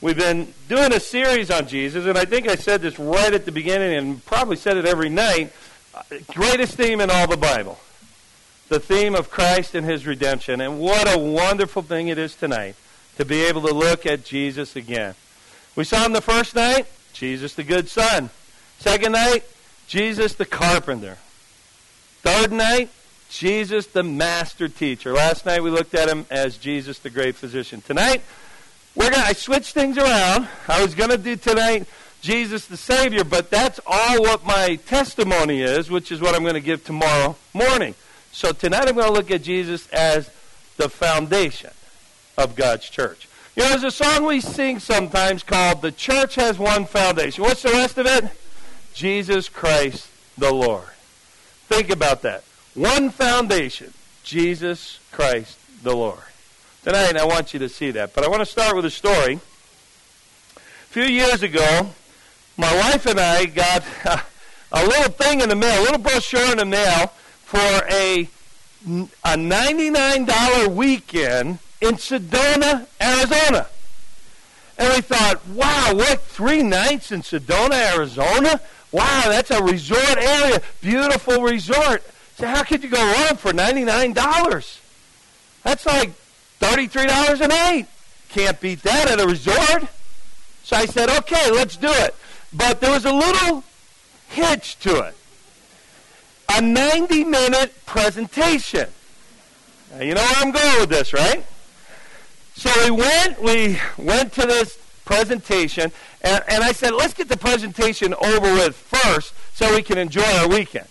We've been doing a series on Jesus, and I think I said this right at the beginning and probably said it every night. Greatest theme in all the Bible the theme of Christ and his redemption. And what a wonderful thing it is tonight to be able to look at Jesus again. We saw him the first night, Jesus the good son. Second night, Jesus the carpenter. Third night, Jesus the master teacher. Last night we looked at him as Jesus the great physician. Tonight, we're gonna I switched things around. I was gonna do tonight Jesus the Savior, but that's all what my testimony is, which is what I'm going to give tomorrow morning. So tonight I'm going to look at Jesus as the foundation of God's church. You know, there's a song we sing sometimes called The Church Has One Foundation. What's the rest of it? Jesus Christ the Lord. Think about that. One foundation, Jesus Christ the Lord. Tonight I want you to see that. But I want to start with a story. A few years ago, my wife and I got a, a little thing in the mail, a little brochure in the mail for a, a $99 weekend in Sedona, Arizona. And we thought, wow, what, three nights in Sedona, Arizona? Wow, that's a resort area, beautiful resort. So how could you go wrong for $99? That's like $33 a night. Can't beat that at a resort. So I said, okay, let's do it. But there was a little hitch to it. A 90 minute presentation. Now, you know where I'm going with this, right? So we went, we went to this presentation, and, and I said, let's get the presentation over with first so we can enjoy our weekend.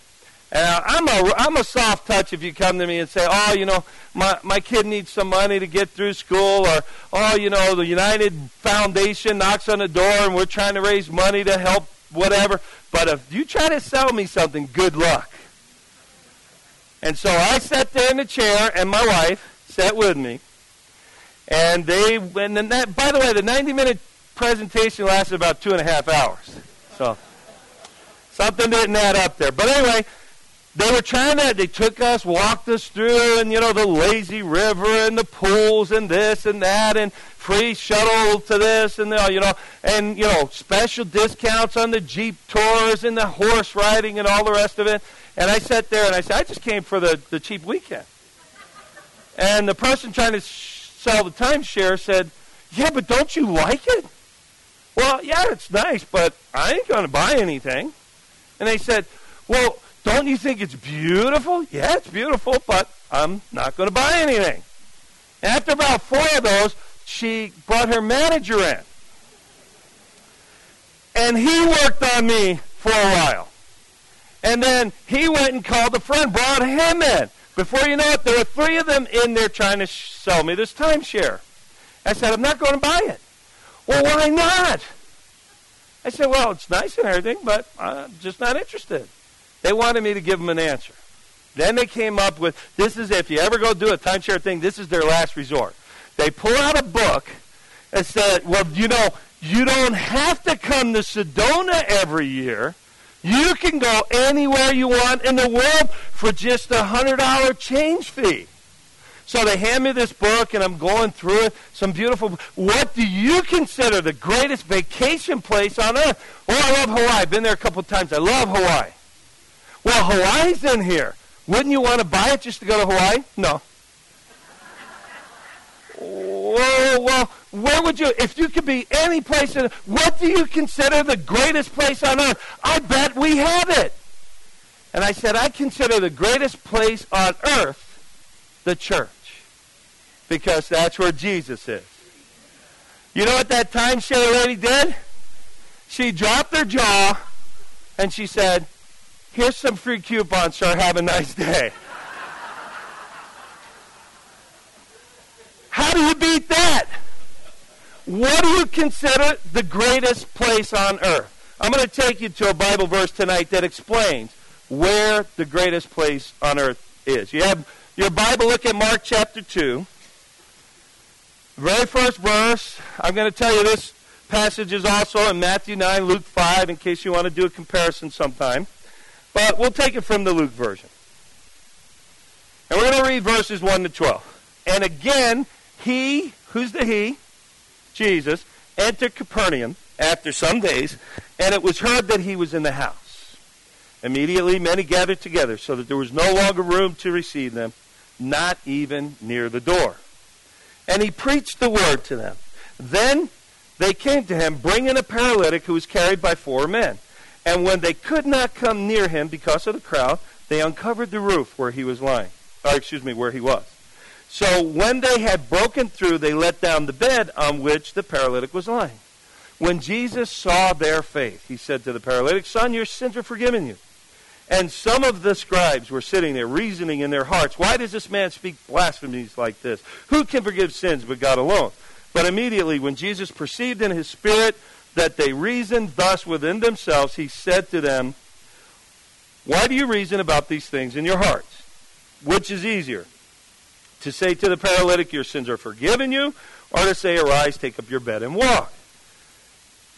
Uh, I'm a I'm a soft touch if you come to me and say, oh, you know, my my kid needs some money to get through school, or oh, you know, the United Foundation knocks on the door and we're trying to raise money to help whatever. But if you try to sell me something, good luck. And so I sat there in the chair, and my wife sat with me, and they and then that. By the way, the 90 minute presentation lasted about two and a half hours, so something didn't add up there. But anyway they were trying to, they took us, walked us through, and, you know, the lazy river and the pools and this and that, and free shuttle to this and, the, you know, and, you know, special discounts on the Jeep tours and the horse riding and all the rest of it. And I sat there and I said, I just came for the, the cheap weekend. And the person trying to sh- sell the timeshare said, Yeah, but don't you like it? Well, yeah, it's nice, but I ain't going to buy anything. And they said, Well, don't you think it's beautiful? Yeah, it's beautiful, but I'm not going to buy anything. After about four of those, she brought her manager in. And he worked on me for a while. And then he went and called a friend, brought him in. Before you know it, there were three of them in there trying to sh- sell me this timeshare. I said, I'm not going to buy it. Well, why not? I said, well, it's nice and everything, but I'm just not interested. They wanted me to give them an answer. Then they came up with this is if you ever go do a timeshare thing, this is their last resort. They pull out a book and said, well, you know, you don't have to come to Sedona every year. You can go anywhere you want in the world for just a hundred dollar change fee. So they hand me this book, and I'm going through it. Some beautiful. What do you consider the greatest vacation place on earth? Oh, I love Hawaii. I've been there a couple times. I love Hawaii. Well, Hawaii's in here. Wouldn't you want to buy it just to go to Hawaii? No. Well, well, where would you, if you could be any place, in, what do you consider the greatest place on earth? I bet we have it. And I said, I consider the greatest place on earth the church. Because that's where Jesus is. You know what that timeshare lady did? She dropped her jaw and she said, Here's some free coupons, sir. Have a nice day. How do you beat that? What do you consider the greatest place on earth? I'm going to take you to a Bible verse tonight that explains where the greatest place on earth is. You have your Bible, look at Mark chapter 2. Very first verse. I'm going to tell you this passage is also in Matthew 9, Luke 5, in case you want to do a comparison sometime. But we'll take it from the Luke version. And we're going to read verses 1 to 12. And again, he, who's the he? Jesus, entered Capernaum after some days, and it was heard that he was in the house. Immediately many gathered together, so that there was no longer room to receive them, not even near the door. And he preached the word to them. Then they came to him, bringing a paralytic who was carried by four men. And when they could not come near him because of the crowd, they uncovered the roof where he was lying. Or, excuse me, where he was. So when they had broken through, they let down the bed on which the paralytic was lying. When Jesus saw their faith, he said to the paralytic, Son, your sins are forgiven you. And some of the scribes were sitting there, reasoning in their hearts, Why does this man speak blasphemies like this? Who can forgive sins but God alone? But immediately, when Jesus perceived in his spirit that they reasoned thus within themselves, he said to them, Why do you reason about these things in your hearts? Which is easier? To say to the paralytic, Your sins are forgiven you, or to say, Arise, take up your bed, and walk?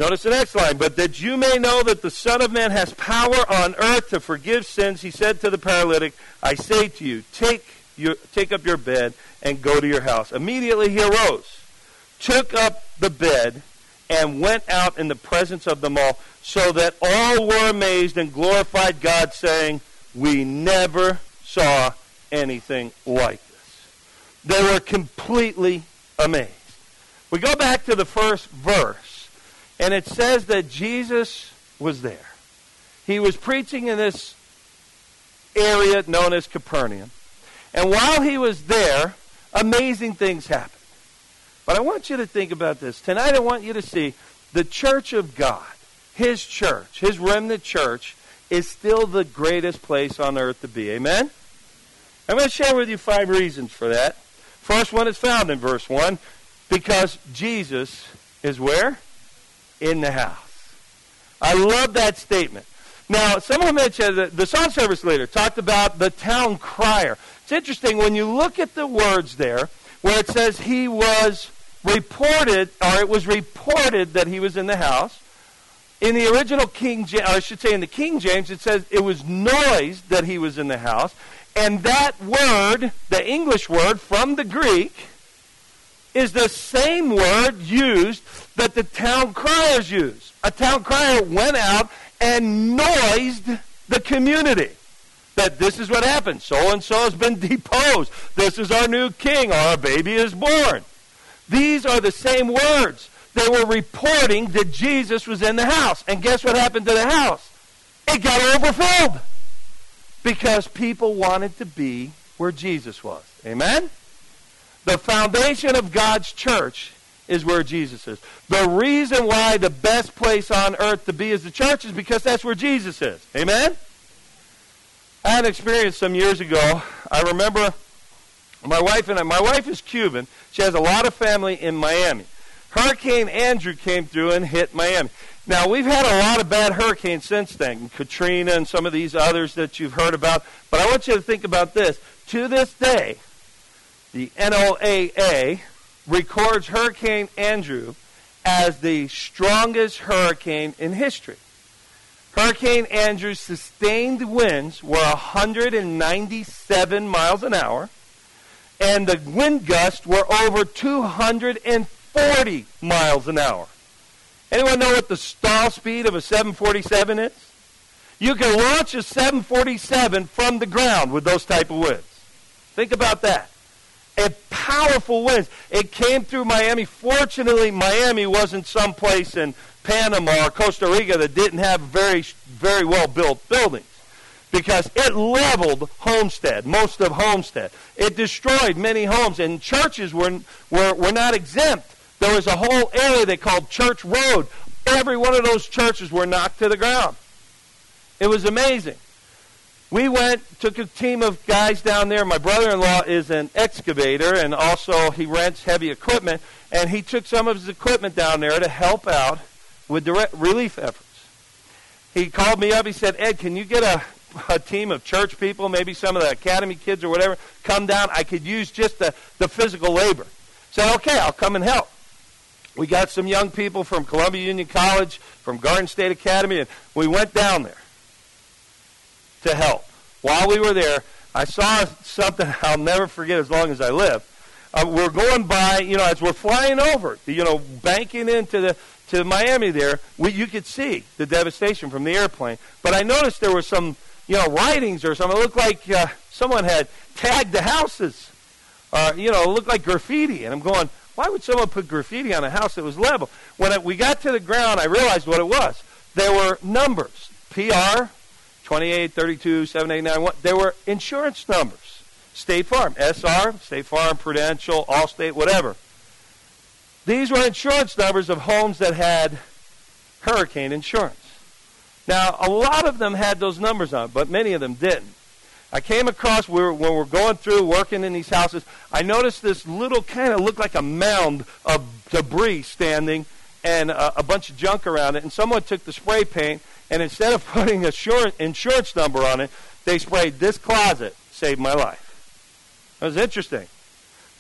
Notice the next line. But that you may know that the Son of Man has power on earth to forgive sins, he said to the paralytic, I say to you, take, your, take up your bed and go to your house. Immediately he arose, took up the bed, and went out in the presence of them all, so that all were amazed and glorified God, saying, We never saw anything like this. They were completely amazed. We go back to the first verse, and it says that Jesus was there. He was preaching in this area known as Capernaum. And while he was there, amazing things happened. But I want you to think about this. Tonight I want you to see the church of God, his church, his remnant church, is still the greatest place on earth to be. Amen? I'm going to share with you five reasons for that. First one is found in verse 1 because Jesus is where? In the house. I love that statement. Now, someone mentioned that the song service leader talked about the town crier. It's interesting when you look at the words there where it says he was reported, or it was reported that he was in the house. In the original King James, I should say in the King James, it says it was noised that he was in the house. And that word, the English word from the Greek, is the same word used that the town criers use. A town crier went out and noised the community that this is what happened. So and so has been deposed. This is our new king. Our baby is born. These are the same words. They were reporting that Jesus was in the house. And guess what happened to the house? It got overfilled. Because people wanted to be where Jesus was. Amen? The foundation of God's church is where Jesus is. The reason why the best place on earth to be is the church is because that's where Jesus is. Amen? I had an experience some years ago. I remember my wife and I, my wife is Cuban. She has a lot of family in Miami. Hurricane Andrew came through and hit Miami. Now, we've had a lot of bad hurricanes since then, Katrina and some of these others that you've heard about. But I want you to think about this. To this day, the NOAA records Hurricane Andrew as the strongest hurricane in history. Hurricane Andrew's sustained winds were 197 miles an hour and the wind gusts were over 240 miles an hour. Anyone know what the stall speed of a 747 is? You can launch a 747 from the ground with those type of winds. Think about that. A powerful winds. It came through Miami. Fortunately, Miami wasn't someplace in Panama or Costa Rica that didn't have very, very well built buildings because it leveled Homestead, most of Homestead. It destroyed many homes, and churches were, were, were not exempt. There was a whole area they called Church Road. Every one of those churches were knocked to the ground. It was amazing. We went, took a team of guys down there. My brother in law is an excavator, and also he rents heavy equipment, and he took some of his equipment down there to help out with the relief efforts. He called me up. He said, Ed, can you get a a team of church people, maybe some of the academy kids or whatever, come down. I could use just the, the physical labor. Say, okay, I'll come and help. We got some young people from Columbia Union College, from Garden State Academy, and we went down there to help. While we were there, I saw something I'll never forget as long as I live. uh, we're going by, you know, as we're flying over, you know, banking into the to Miami there, we, you could see the devastation from the airplane. But I noticed there were some, you know, writings or something. It looked like uh, someone had tagged the houses. Uh, you know, it looked like graffiti. And I'm going, why would someone put graffiti on a house that was level? When it, we got to the ground, I realized what it was. There were numbers. PR, 28, 32, 7891. There were insurance numbers. State Farm, SR, State Farm, Prudential, Allstate, whatever. These were insurance numbers of homes that had hurricane insurance. Now, a lot of them had those numbers on, but many of them didn't. I came across we were, when we're going through working in these houses. I noticed this little kind of looked like a mound of debris standing and a, a, bunch of junk around it. And someone took the spray paint and instead of putting a short insurance number on it, they sprayed this closet. Saved my life. That was interesting.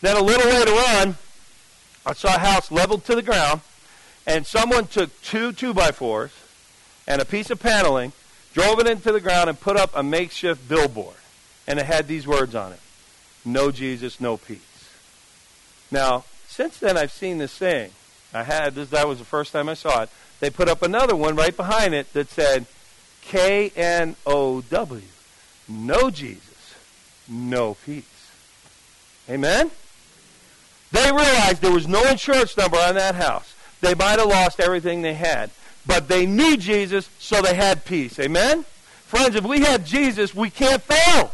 Then a little later on, I saw a house leveled to the ground, and someone took two two by fours and a piece of paneling, drove it into the ground, and put up a makeshift billboard. And it had these words on it No Jesus, no peace. Now, since then, I've seen this thing. I had this, that was the first time I saw it. They put up another one right behind it that said K N O W. No Jesus, no peace. Amen? They realized there was no insurance number on that house. They might have lost everything they had. But they knew Jesus, so they had peace. Amen? Friends, if we have Jesus, we can't fail.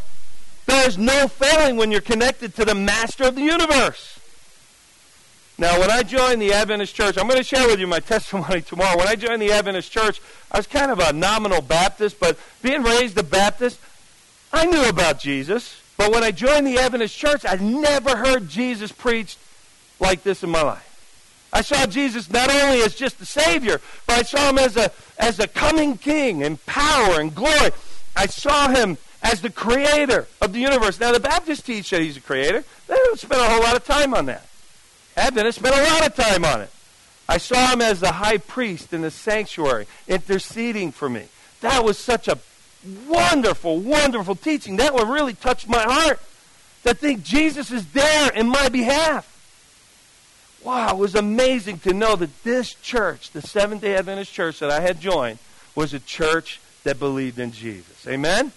There's no failing when you're connected to the master of the universe. Now, when I joined the Adventist church, I'm going to share with you my testimony tomorrow. When I joined the Adventist church, I was kind of a nominal Baptist, but being raised a Baptist, I knew about Jesus. But when I joined the Adventist church, I never heard Jesus preached like this in my life. I saw Jesus not only as just the Savior, but I saw him as a, as a coming King in power and glory. I saw him as the creator of the universe. Now, the Baptists teach that he's a creator. They don't spend a whole lot of time on that. Adventists spend a lot of time on it. I saw him as the high priest in the sanctuary, interceding for me. That was such a wonderful, wonderful teaching. That one really touched my heart. To think Jesus is there in my behalf. Wow, it was amazing to know that this church, the Seventh day Adventist church that I had joined, was a church that believed in Jesus. Amen?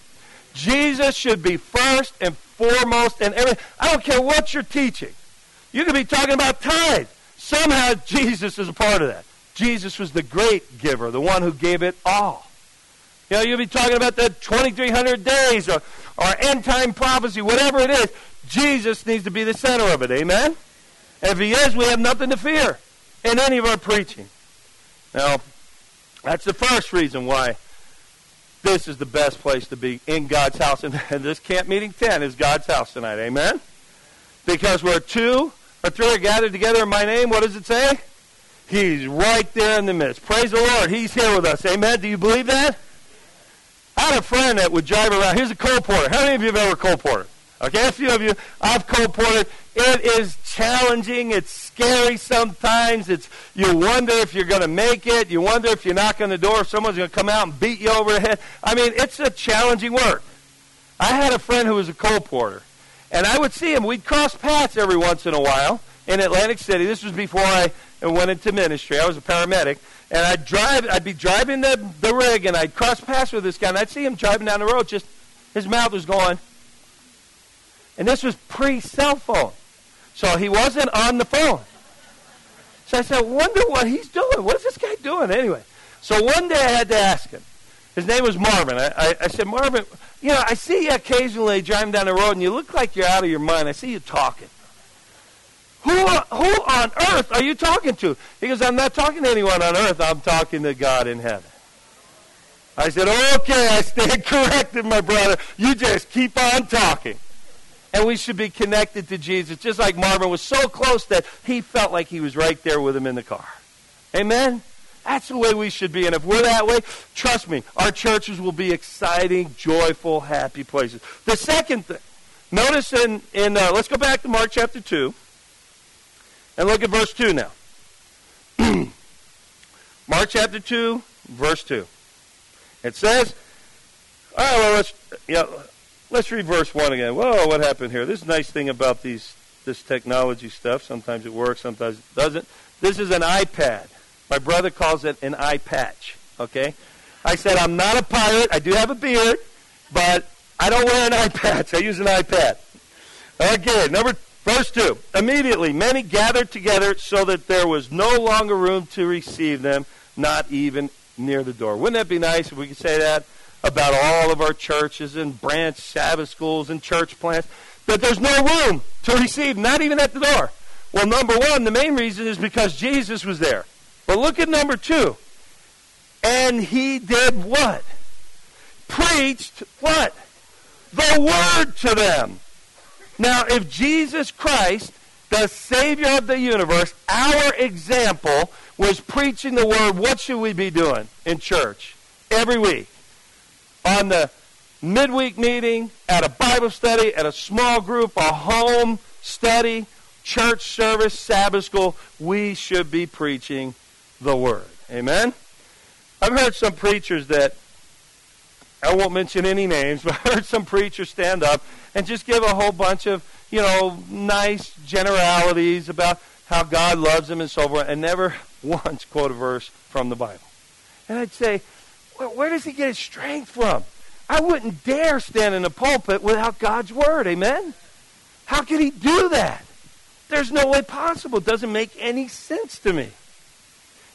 Jesus should be first and foremost in everything. I don't care what you're teaching. You could be talking about tithe. Somehow Jesus is a part of that. Jesus was the great giver, the one who gave it all. You know, you'll be talking about the 2,300 days or, or end time prophecy, whatever it is. Jesus needs to be the center of it. Amen? If he is, we have nothing to fear in any of our preaching. Now, that's the first reason why this is the best place to be in God's house. And, this camp meeting 10 is God's house tonight. Amen? Because where two or three are gathered together in my name, what does it say? He's right there in the midst. Praise the Lord. He's here with us. Amen. Do you believe that? I had a friend that would drive around. Here's a colporteur. How many of you have ever colported? Okay, a few of you. I've colported. It is challenging. It's scary sometimes. It's you wonder if you're going to make it. You wonder if you knock on the door, if someone's going to come out and beat you over the head. I mean, it's a challenging work. I had a friend who was a colporteur, and I would see him. We'd cross paths every once in a while in Atlantic City. This was before I went into ministry. I was a paramedic. And I'd drive, I'd be driving the, the rig, and I'd cross paths with this guy, and I'd see him driving down the road, just his mouth was going. And this was pre-cell phone. So he wasn't on the phone. So I said, wonder what he's doing. What is this guy doing anyway? So one day I had to ask him. His name was Marvin. I, I, I said, Marvin, you know, I see you occasionally driving down the road, and you look like you're out of your mind. I see you talking. Who, who on earth are you talking to? He goes, I'm not talking to anyone on earth. I'm talking to God in heaven. I said, okay, I stand corrected, my brother. You just keep on talking. And we should be connected to Jesus, just like Marvin was so close that he felt like he was right there with him in the car. Amen? That's the way we should be. And if we're that way, trust me, our churches will be exciting, joyful, happy places. The second thing, notice in, in uh, let's go back to Mark chapter 2. And look at verse 2 now. Mark chapter 2, verse 2. It says, all right, well, let's, yeah, let's read verse 1 again. Whoa, what happened here? This nice thing about these, this technology stuff. Sometimes it works, sometimes it doesn't. This is an iPad. My brother calls it an eye patch. Okay? I said, I'm not a pirate. I do have a beard, but I don't wear an eye patch. I use an iPad. Okay, number verse 2. Immediately, many gathered together so that there was no longer room to receive them, not even near the door. Wouldn't that be nice if we could say that about all of our churches and branch Sabbath schools and church plants? That there's no room to receive, not even at the door. Well, number one, the main reason is because Jesus was there. But look at number two. And he did what? Preached what? The word to them. Now, if Jesus Christ, the Savior of the universe, our example, was preaching the word, what should we be doing in church every week? On the midweek meeting, at a Bible study, at a small group, a home study, church service, Sabbath school, we should be preaching the word. Amen? I've heard some preachers that, I won't mention any names, but I've heard some preachers stand up and just give a whole bunch of, you know, nice generalities about how God loves them and so forth, and never once quote a verse from the Bible. And I'd say, well, where does he get his strength from? I wouldn't dare stand in a pulpit without God's word. Amen? How could he do that? There's no way possible. It doesn't make any sense to me.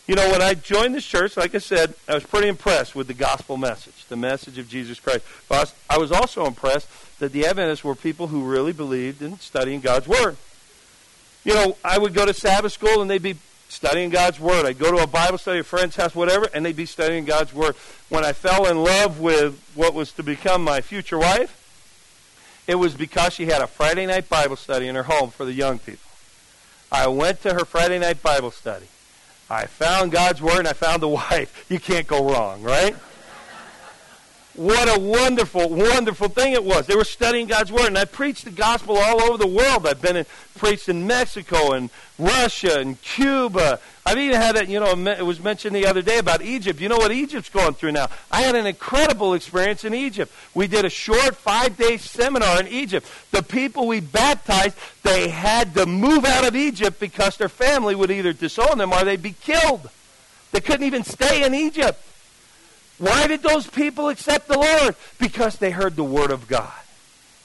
You know, when I joined the church, like I said, I was pretty impressed with the gospel message, the message of Jesus Christ. But I was also impressed that the Adventists were people who really believed in studying God's Word. You know, I would go to Sabbath school and they'd be studying God's Word. I'd go to a Bible study, a friend's house, whatever, and they'd be studying God's Word. When I fell in love with what was to become my future wife, it was because she had a Friday night Bible study in her home for the young people. I went to her Friday night Bible study. I found God's Word and I found the wife. You can't go wrong, right? What a wonderful, wonderful thing it was. They were studying God's Word. And I preached the gospel all over the world. I've been in, preached in Mexico and Russia and Cuba. I've even had it, you know, it was mentioned the other day about Egypt. You know what Egypt's going through now? I had an incredible experience in Egypt. We did a short five day seminar in Egypt. The people we baptized, they had to move out of Egypt because their family would either disown them or they'd be killed. They couldn't even stay in Egypt. Why did those people accept the Lord? Because they heard the Word of God.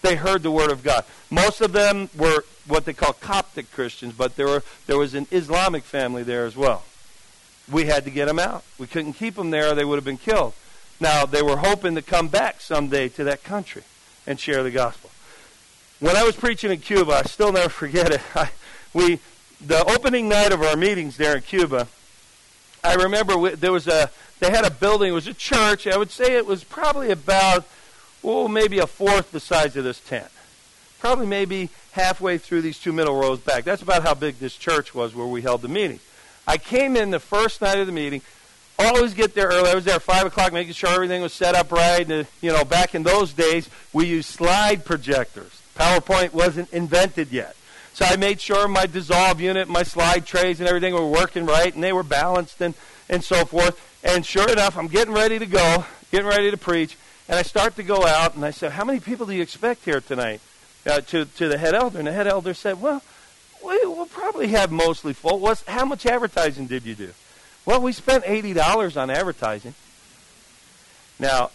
They heard the Word of God. Most of them were what they call Coptic Christians, but there, were, there was an Islamic family there as well. We had to get them out. We couldn't keep them there, or they would have been killed. Now, they were hoping to come back someday to that country and share the gospel. When I was preaching in Cuba, I still never forget it. I, we, the opening night of our meetings there in Cuba, I remember we, there was a they had a building. It was a church. I would say it was probably about, oh, maybe a fourth the size of this tent. Probably maybe halfway through these two middle rows back. That's about how big this church was where we held the meeting. I came in the first night of the meeting. Always get there early. I was there at five o'clock, making sure everything was set up right. And, you know, back in those days, we used slide projectors. PowerPoint wasn't invented yet. So I made sure my dissolve unit, my slide trays, and everything were working right, and they were balanced and, and so forth. And sure enough, I'm getting ready to go, getting ready to preach, and I start to go out, and I said, How many people do you expect here tonight? Uh, to, to the head elder. And the head elder said, Well, we, will probably have mostly full. What's, how much advertising did you do? Well, we spent $80 on advertising. Now,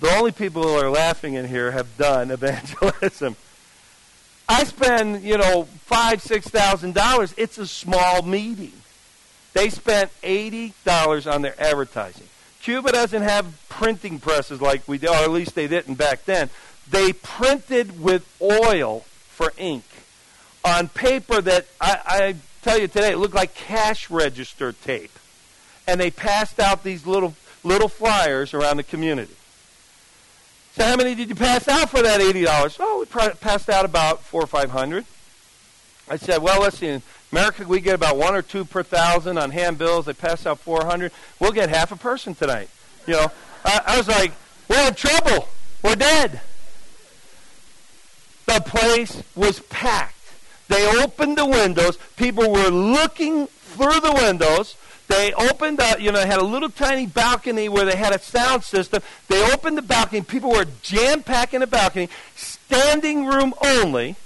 the only people who are laughing in here have done evangelism. I spend, you know, five, six thousand dollars. It's a small meeting. They spent $80 on their advertising. Cuba doesn't have printing presses like we do, or at least they didn't back then. They printed with oil for ink on paper that I, I tell you today, it looked like cash register tape. And they passed out these little little flyers around the community. So how many did you pass out for that eighty dollars? Oh, we passed out about four or five hundred. I said, well, let's see. America, we get about one or two per thousand on handbills. They pass out 400. We'll get half a person tonight. You know, I, I was like, we're in trouble. We're dead. The place was packed. They opened the windows. People were looking through the windows. They opened up, you know, they had a little tiny balcony where they had a sound system. They opened the balcony. People were jam packing the balcony, standing room only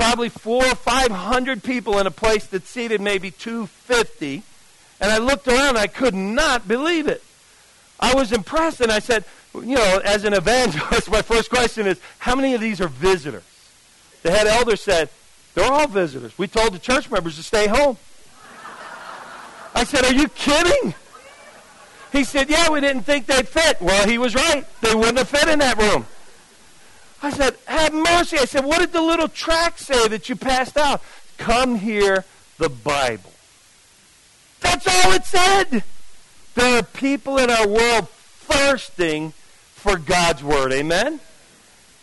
probably four or five hundred people in a place that seated maybe 250. And I looked around, I could not believe it. I was impressed, and I said, you know, as an evangelist, my first question is, how many of these are visitors? The head elder said, they're all visitors. We told the church members to stay home. I said, are you kidding? He said, yeah, we didn't think they'd fit. Well, he was right. They wouldn't have fit in that room. I said, have mercy. I said, what did the little track say that you passed out? Come hear the Bible. That's all it said. There are people in our world thirsting for God's Word. Amen?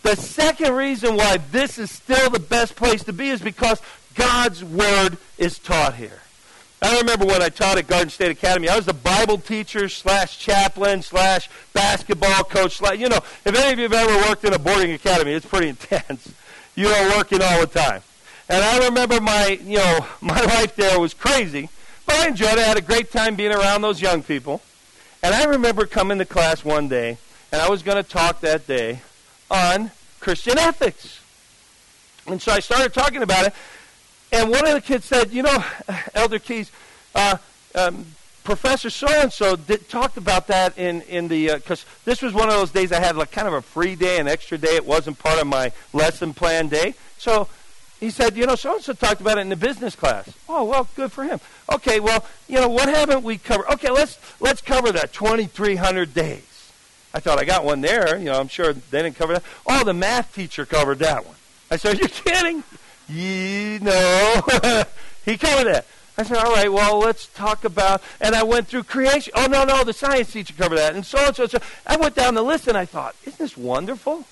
The second reason why this is still the best place to be is because God's Word is taught here. I remember when I taught at Garden State Academy, I was the Bible teacher slash chaplain slash basketball coach. Slash, you know, if any of you have ever worked in a boarding academy, it's pretty intense. You are working all the time. And I remember my, you know, my life there was crazy, but I enjoyed it. I had a great time being around those young people. And I remember coming to class one day, and I was going to talk that day on Christian ethics. And so I started talking about it, and one of the kids said, you know, Elder Keys, uh, um, Professor so and so talked about that in in the because uh, this was one of those days I had like kind of a free day, an extra day. It wasn't part of my lesson plan day, so he said, you know, so and so talked about it in the business class. Oh well, good for him. Okay, well, you know, what haven't we covered? Okay, let's let's cover that twenty three hundred days. I thought I got one there. You know, I'm sure they didn't cover that. Oh, the math teacher covered that one. I said, are kidding? Know, he covered that. I said, all right, well, let's talk about, and I went through creation. Oh, no, no, the science teacher covered that, and so and so. so. I went down the list, and I thought, isn't this wonderful?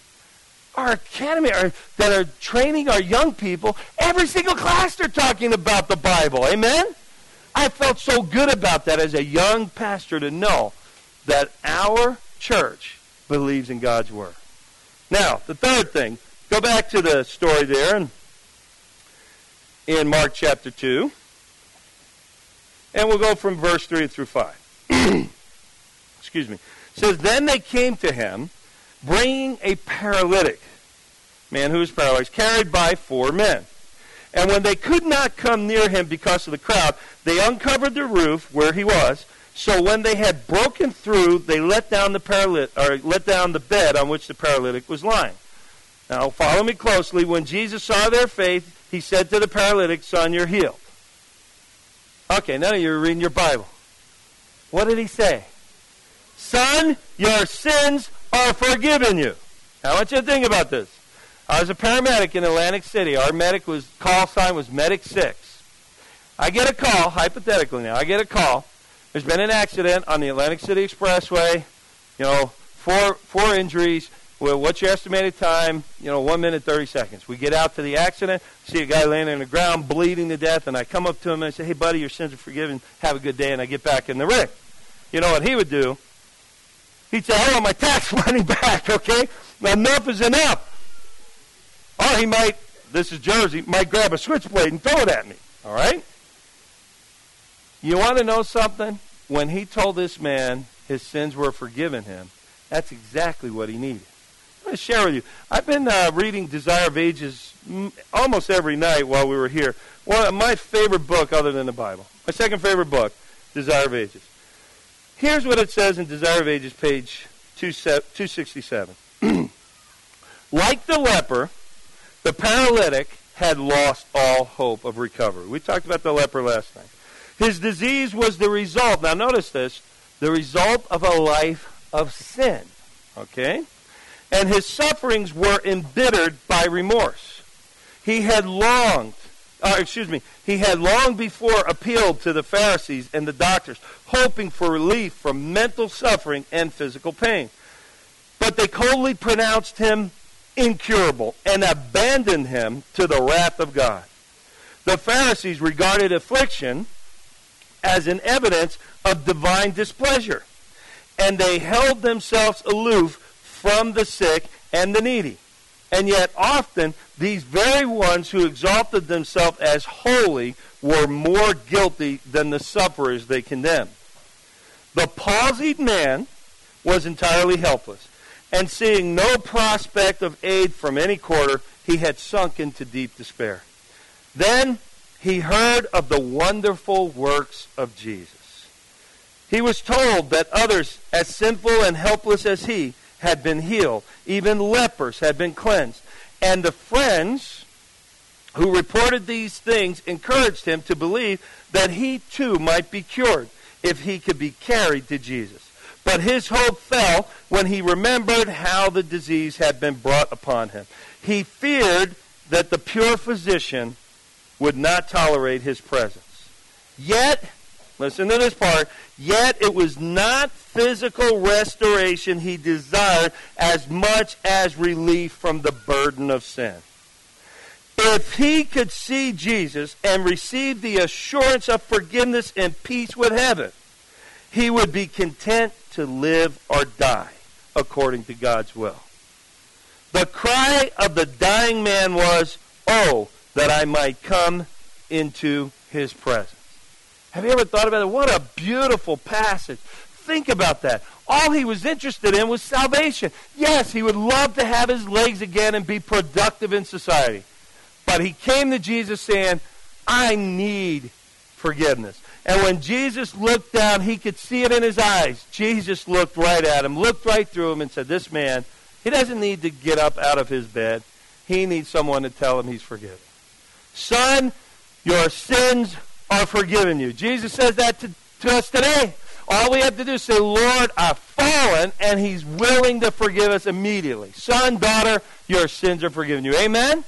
Our academy that are training our young people, every single class they're talking about the Bible. Amen? I felt so good about that as a young pastor to know that our church believes in God's Word. Now, the third thing, go back to the story there, and in Mark chapter 2. And we'll go from verse 3 through 5. Excuse me. It says, Then they came to him, bringing a paralytic, man who was paralyzed, carried by four men. And when they could not come near him because of the crowd, they uncovered the roof where he was. So when they had broken through, they let down the paralytic, or let down the bed on which the paralytic was lying. Now follow me closely. When Jesus saw their faith, he said to the paralytic, Son, you're healed. Okay, now you're reading your Bible. What did he say? Son, your sins are forgiven you. Now, I want you to think about this. I was a paramedic in Atlantic City. Our medic was call sign was Medic Six. I get a call, hypothetically now, I get a call. There's been an accident on the Atlantic City Expressway. You know, four four injuries. Well, what's your estimated time? You know, one minute, 30 seconds. We get out to the accident, see a guy laying on the ground, bleeding to death, and I come up to him and I say, hey, buddy, your sins are forgiven. Have a good day, and I get back in the ring. You know what he would do? He'd say, I want my tax money back, okay? Enough is enough. Or he might, this is Jersey, might grab a switchblade and throw it at me, all right? You want to know something? When he told this man his sins were forgiven him, that's exactly what he needed. I want to share with you. I've been uh, reading Desire of Ages almost every night while we were here. One of my favorite book, other than the Bible. My second favorite book, Desire of Ages. Here's what it says in Desire of Ages, page 267. like the leper, the paralytic had lost all hope of recovery. We talked about the leper last night. His disease was the result, now notice this, the result of a life of sin. Okay? And his sufferings were embittered by remorse. He had longed, uh, excuse me, he had long before appealed to the Pharisees and the doctors, hoping for relief from mental suffering and physical pain. But they coldly pronounced him incurable and abandoned him to the wrath of God. The Pharisees regarded affliction as an evidence of divine displeasure, and they held themselves aloof from the sick and the needy. And yet, often, these very ones who exalted themselves as holy were more guilty than the sufferers they condemned. The palsied man was entirely helpless, and seeing no prospect of aid from any quarter, he had sunk into deep despair. Then he heard of the wonderful works of Jesus. He was told that others as sinful and helpless as he had been healed. Even lepers had been cleansed. And the friends who reported these things encouraged him to believe that he too might be cured if he could be carried to Jesus. But his hope fell when he remembered how the disease had been brought upon him. He feared that the pure physician would not tolerate his presence. Yet, listen to this part, yet it was not physical restoration he desired as much as relief from the burden of sin. If he could see Jesus and receive the assurance of forgiveness and peace with heaven, he would be content to live or die according to God's will. The cry of the dying man was, Oh, that I might come into his presence. Have you ever thought about it? What a beautiful passage. Think about that. All he was interested in was salvation. Yes, he would love to have his legs again and be productive in society. But he came to Jesus saying, I need forgiveness. And when Jesus looked down, he could see it in his eyes. Jesus looked right at him, looked right through him, and said, This man, he doesn't need to get up out of his bed. He needs someone to tell him he's forgiven. Son, your sins are forgiven you. Jesus says that to, to us today. All we have to do is say, Lord, I've fallen, and he's willing to forgive us immediately. Son, daughter, your sins are forgiven you. Amen?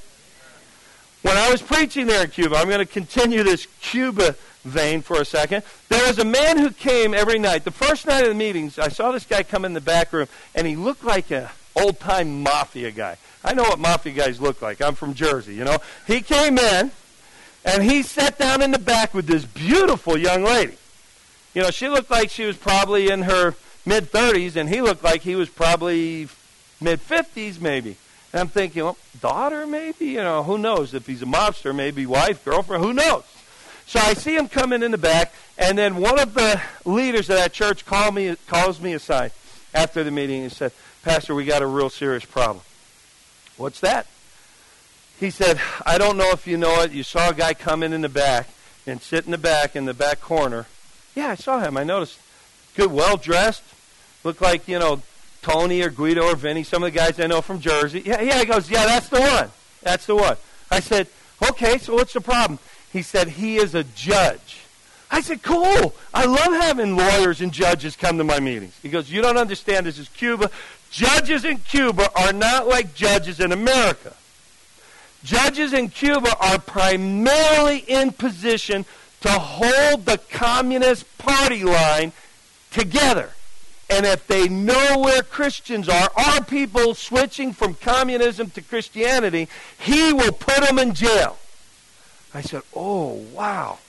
When I was preaching there in Cuba, I'm going to continue this Cuba vein for a second. There was a man who came every night. The first night of the meetings, I saw this guy come in the back room, and he looked like an old time mafia guy. I know what mafia guys look like. I'm from Jersey, you know. He came in, and he sat down in the back with this beautiful young lady. You know, she looked like she was probably in her mid 30s, and he looked like he was probably mid 50s, maybe. And I'm thinking, well, daughter, maybe? You know, who knows? If he's a mobster, maybe wife, girlfriend, who knows? So I see him coming in the back, and then one of the leaders of that church call me, calls me aside after the meeting and said, Pastor, we got a real serious problem. What's that? He said, I don't know if you know it. You saw a guy come in in the back and sit in the back in the back corner. Yeah, I saw him. I noticed. Good, well dressed. Looked like, you know, Tony or Guido or Vinny, some of the guys I know from Jersey. Yeah, yeah, he goes, yeah, that's the one. That's the one. I said, okay, so what's the problem? He said, he is a judge. I said, cool. I love having lawyers and judges come to my meetings. He goes, you don't understand. This is Cuba. Judges in Cuba are not like judges in America. Judges in Cuba are primarily in position to hold the Communist Party line together. And if they know where Christians are, our people switching from communism to Christianity, he will put them in jail. I said, Oh, wow.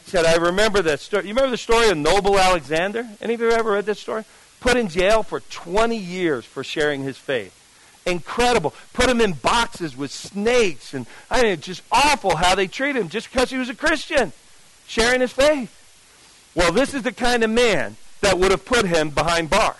I said, I remember that story. You remember the story of Noble Alexander? Any of you ever read that story? Put in jail for 20 years for sharing his faith. Incredible. Put him in boxes with snakes. And I mean, just awful how they treat him just because he was a Christian, sharing his faith. Well, this is the kind of man that would have put him behind bars.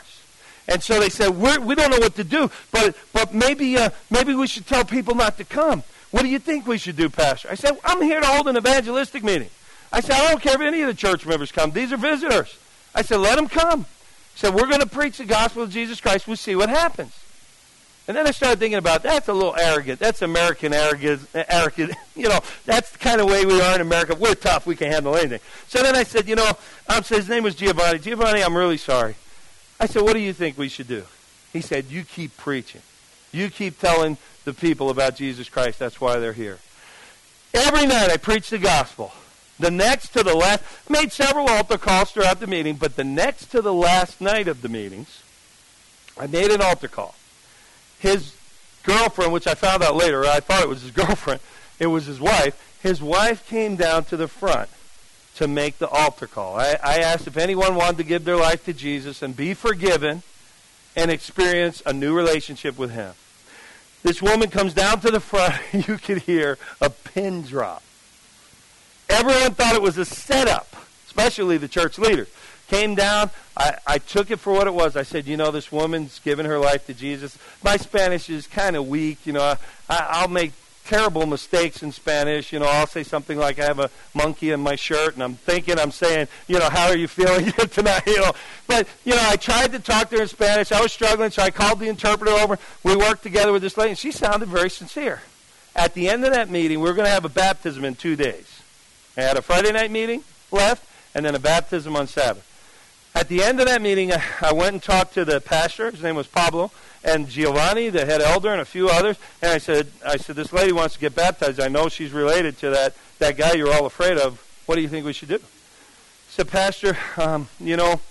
And so they said, We're, we do not know what to do, but, but maybe, uh, maybe we should tell people not to come. What do you think we should do, Pastor? I said, I'm here to hold an evangelistic meeting. I said, I don't care if any of the church members come. These are visitors. I said, let them come. I said, we're going to preach the gospel of Jesus Christ. We'll see what happens. And then I started thinking about that's a little arrogant. That's American arrogance. Arrogant. You know, that's the kind of way we are in America. We're tough. We can handle anything. So then I said, you know, um, so his name was Giovanni. Giovanni, I'm really sorry. I said, what do you think we should do? He said, you keep preaching. You keep telling the people about Jesus Christ. That's why they're here. Every night I preach the gospel. The next to the last, made several altar calls throughout the meeting, but the next to the last night of the meetings, I made an altar call his girlfriend, which I found out later, I thought it was his girlfriend, it was his wife. His wife came down to the front to make the altar call. I, I asked if anyone wanted to give their life to Jesus and be forgiven and experience a new relationship with him. This woman comes down to the front. You could hear a pin drop. Everyone thought it was a setup. Especially the church leaders. Came down. I, I took it for what it was. I said, you know, this woman's given her life to Jesus. My Spanish is kind of weak. You know, I, I'll make terrible mistakes in Spanish. You know, I'll say something like, I have a monkey in my shirt, and I'm thinking I'm saying, you know, how are you feeling tonight? You know, but, you know, I tried to talk to her in Spanish. I was struggling, so I called the interpreter over. We worked together with this lady, and she sounded very sincere. At the end of that meeting, we are going to have a baptism in two days. I had a Friday night meeting left, and then a baptism on Sabbath. At the end of that meeting, I went and talked to the pastor. His name was Pablo, and Giovanni, the head elder, and a few others. And I said, I said, this lady wants to get baptized. I know she's related to that, that guy you're all afraid of. What do you think we should do? I said, Pastor, um, you know,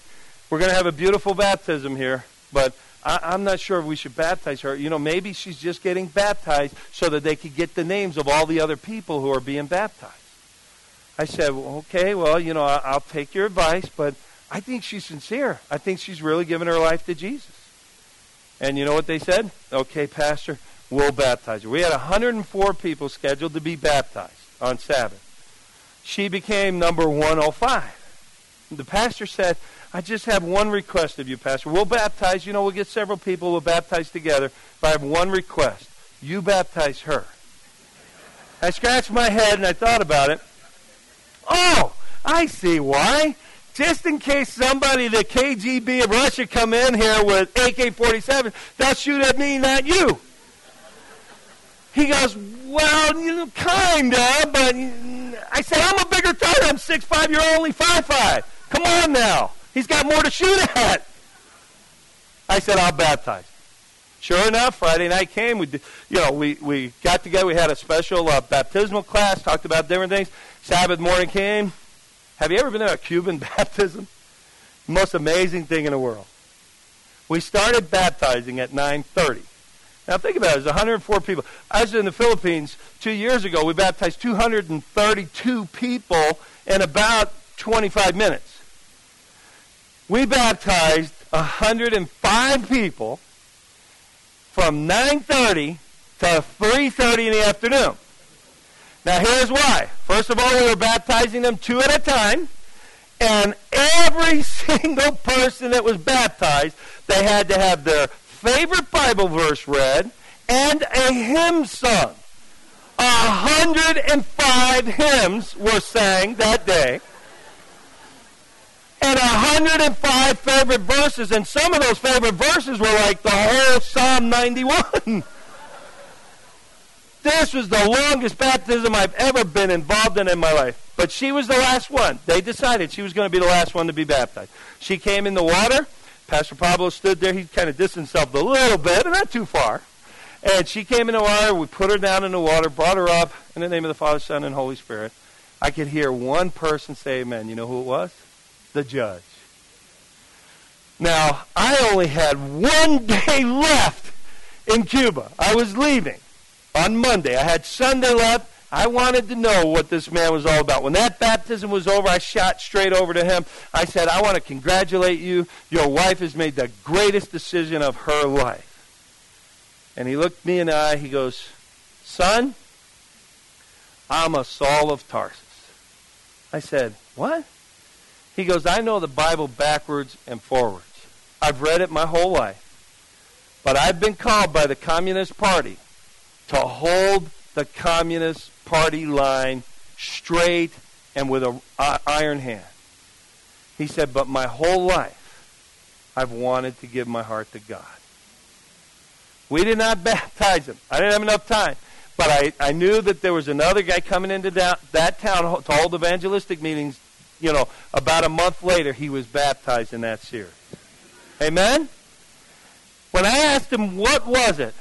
we're going to have a beautiful baptism here, but I, I'm not sure if we should baptize her. You know, maybe she's just getting baptized so that they could get the names of all the other people who are being baptized. I said, well, okay, well, you know, I'll take your advice, but I think she's sincere. I think she's really given her life to Jesus. And you know what they said? Okay, Pastor, we'll baptize her. We had 104 people scheduled to be baptized on Sabbath. She became number 105. The pastor said, I just have one request of you, Pastor. We'll baptize, you know, we'll get several people, we'll baptize together. But I have one request. You baptize her. I scratched my head and I thought about it. Oh, I see why just in case somebody, the KGB of Russia, come in here with AK-47, they'll shoot at me, not you. He goes, well, you know, kinda, but I said, I'm a bigger target. I'm 6'5", you're only 5'5". Come on now. He's got more to shoot at. I said, I'll baptize. Sure enough, Friday night came. We, you know, we, we got together. We had a special uh, baptismal class, talked about different things. Sabbath morning came. Have you ever been to a Cuban baptism? Most amazing thing in the world. We started baptizing at 9:30. Now think about it. There's 104 people. I was in the Philippines two years ago. We baptized 232 people in about 25 minutes. We baptized 105 people from 9:30 to 3:30 in the afternoon. Now, here's why. First of all, we were baptizing them two at a time, and every single person that was baptized, they had to have their favorite Bible verse read and a hymn sung. A hundred and five hymns were sang that day. And a hundred and five favorite verses, and some of those favorite verses were like the whole Psalm 91. This was the longest baptism I've ever been involved in in my life. But she was the last one. They decided she was going to be the last one to be baptized. She came in the water. Pastor Pablo stood there. He kind of distanced himself a little bit, not too far. And she came in the water. We put her down in the water, brought her up in the name of the Father, Son, and Holy Spirit. I could hear one person say amen. You know who it was? The judge. Now, I only had one day left in Cuba. I was leaving on Monday. I had Sunday left. I wanted to know what this man was all about. When that baptism was over, I shot straight over to him. I said, I want to congratulate you. Your wife has made the greatest decision of her life. And he looked me in the eye. He goes, Son, I'm a Saul of Tarsus. I said, What? He goes, I know the Bible backwards and forwards. I've read it my whole life. But I've been called by the Communist Party to hold the Communist Party line straight and with an iron hand. He said, but my whole life, I've wanted to give my heart to God. We did not baptize him. I didn't have enough time. But I, I knew that there was another guy coming into that, that town to hold evangelistic meetings. You know, about a month later, he was baptized in that series. Amen? When I asked him, what was it?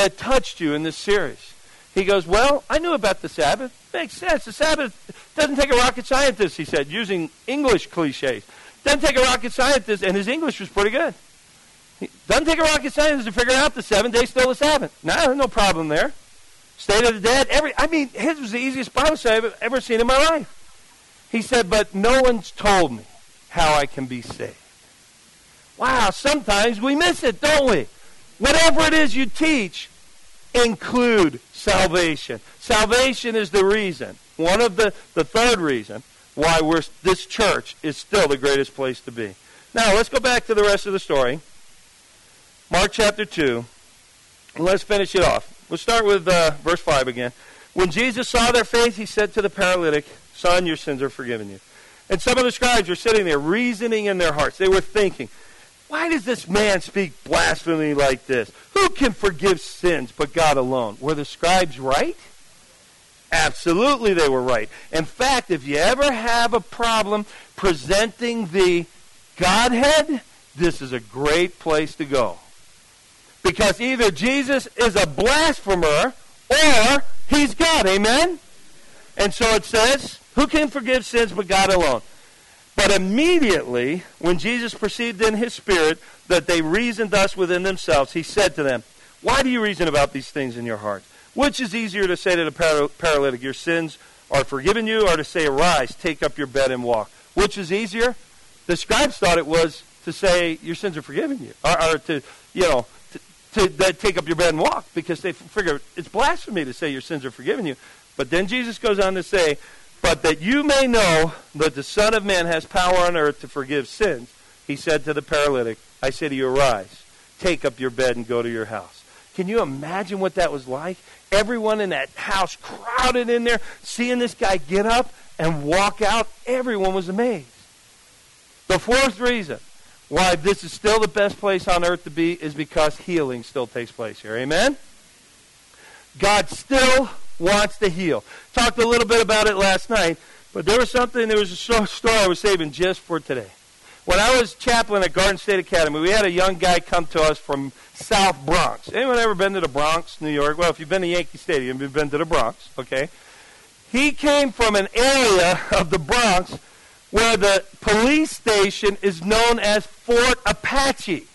That touched you in this series? He goes, Well, I knew about the Sabbath. Makes sense. The Sabbath doesn't take a rocket scientist, he said, using English cliches. Doesn't take a rocket scientist, and his English was pretty good. Doesn't take a rocket scientist to figure out the seven days still the Sabbath. No, no problem there. State of the dead. Every, I mean, his was the easiest Bible study I've ever seen in my life. He said, but no one's told me how I can be saved. Wow, sometimes we miss it, don't we? Whatever it is you teach, include salvation. Salvation is the reason. One of the, the third reason why we're, this church is still the greatest place to be. Now, let's go back to the rest of the story. Mark chapter 2. And let's finish it off. We'll start with uh, verse 5 again. When Jesus saw their faith, he said to the paralytic, Son, your sins are forgiven you. And some of the scribes were sitting there reasoning in their hearts. They were thinking, why does this man speak blasphemy like this? Who can forgive sins but God alone? Were the scribes right? Absolutely, they were right. In fact, if you ever have a problem presenting the Godhead, this is a great place to go. Because either Jesus is a blasphemer or he's God. Amen? And so it says, Who can forgive sins but God alone? But immediately, when Jesus perceived in his spirit that they reasoned thus within themselves, he said to them, Why do you reason about these things in your heart? Which is easier to say to the paralytic, Your sins are forgiven you, or to say, Arise, take up your bed and walk? Which is easier? The scribes thought it was to say, Your sins are forgiven you, or, or to, you know, to, to take up your bed and walk, because they figure it's blasphemy to say your sins are forgiven you. But then Jesus goes on to say, But that you may know that the Son of Man has power on earth to forgive sins, he said to the paralytic, I say to you, Arise, take up your bed and go to your house. Can you imagine what that was like? Everyone in that house crowded in there, seeing this guy get up and walk out. Everyone was amazed. The fourth reason why this is still the best place on earth to be is because healing still takes place here. Amen? God still wants to heal. Talked a little bit about it last night, but there was something, there was a story I was saving just for today. When I was chaplain at Garden State Academy, we had a young guy come to us from South Bronx. Anyone ever been to the Bronx, New York? Well, if you've been to Yankee Stadium, you've been to the Bronx, okay? He came from an area of the Bronx where the police station is known as Fort Apache.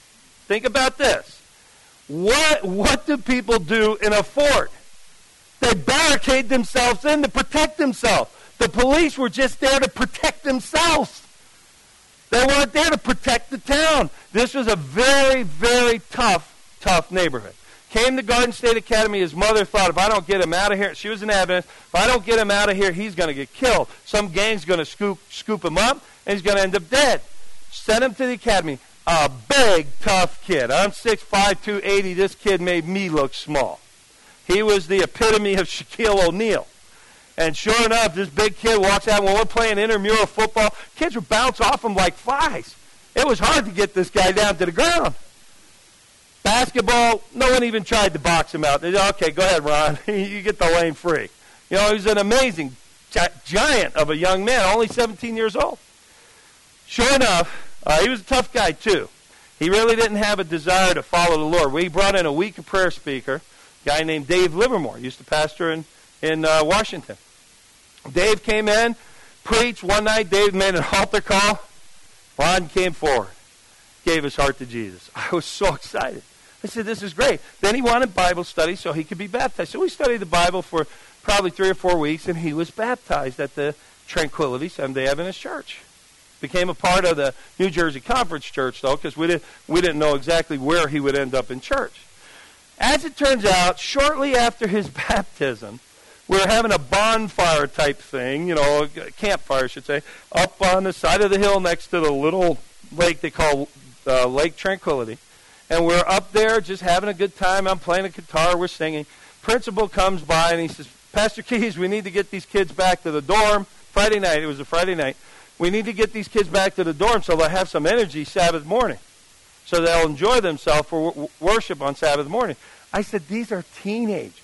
Think about this. What, what do people do in a fort? They barricade themselves in to protect themselves. The police were just there to protect themselves. They weren't there to protect the town. This was a very, very tough, tough neighborhood. Came to Garden State Academy. His mother thought, if I don't get him out of here, she was an Adventist. If I don't get him out of here, he's going to get killed. Some gang's going to scoop, scoop him up, and he's going to end up dead. Sent him to the academy. A big, tough kid. I'm 6'5", 280. This kid made me look small. He was the epitome of Shaquille O'Neal. And sure enough, this big kid walks out when we're playing intramural football. Kids would bounce off him like flies. It was hard to get this guy down to the ground. Basketball, no one even tried to box him out. They said, okay, go ahead, Ron. you get the lane free. You know, he was an amazing giant of a young man, only 17 years old. Sure enough, uh, he was a tough guy, too. He really didn't have a desire to follow the Lord. We brought in a week of prayer speaker, guy named Dave Livermore, used to pastor in, in uh, Washington. Dave came in, preached one night. Dave made an altar call. Ron came forward, gave his heart to Jesus. I was so excited. I said, This is great. Then he wanted Bible study so he could be baptized. So we studied the Bible for probably three or four weeks, and he was baptized at the Tranquility Seventh day Adventist Church. Became a part of the New Jersey Conference Church, though, because we didn't, we didn't know exactly where he would end up in church. As it turns out, shortly after his baptism, we were having a bonfire type thing, you know, a campfire, I should say, up on the side of the hill next to the little lake they call uh, Lake Tranquility. And we're up there just having a good time. I'm playing a guitar, we're singing. Principal comes by and he says, Pastor Keys, we need to get these kids back to the dorm. Friday night, it was a Friday night. We need to get these kids back to the dorm so they'll have some energy Sabbath morning. So they'll enjoy themselves for w- worship on Sabbath morning. I said, These are teenagers.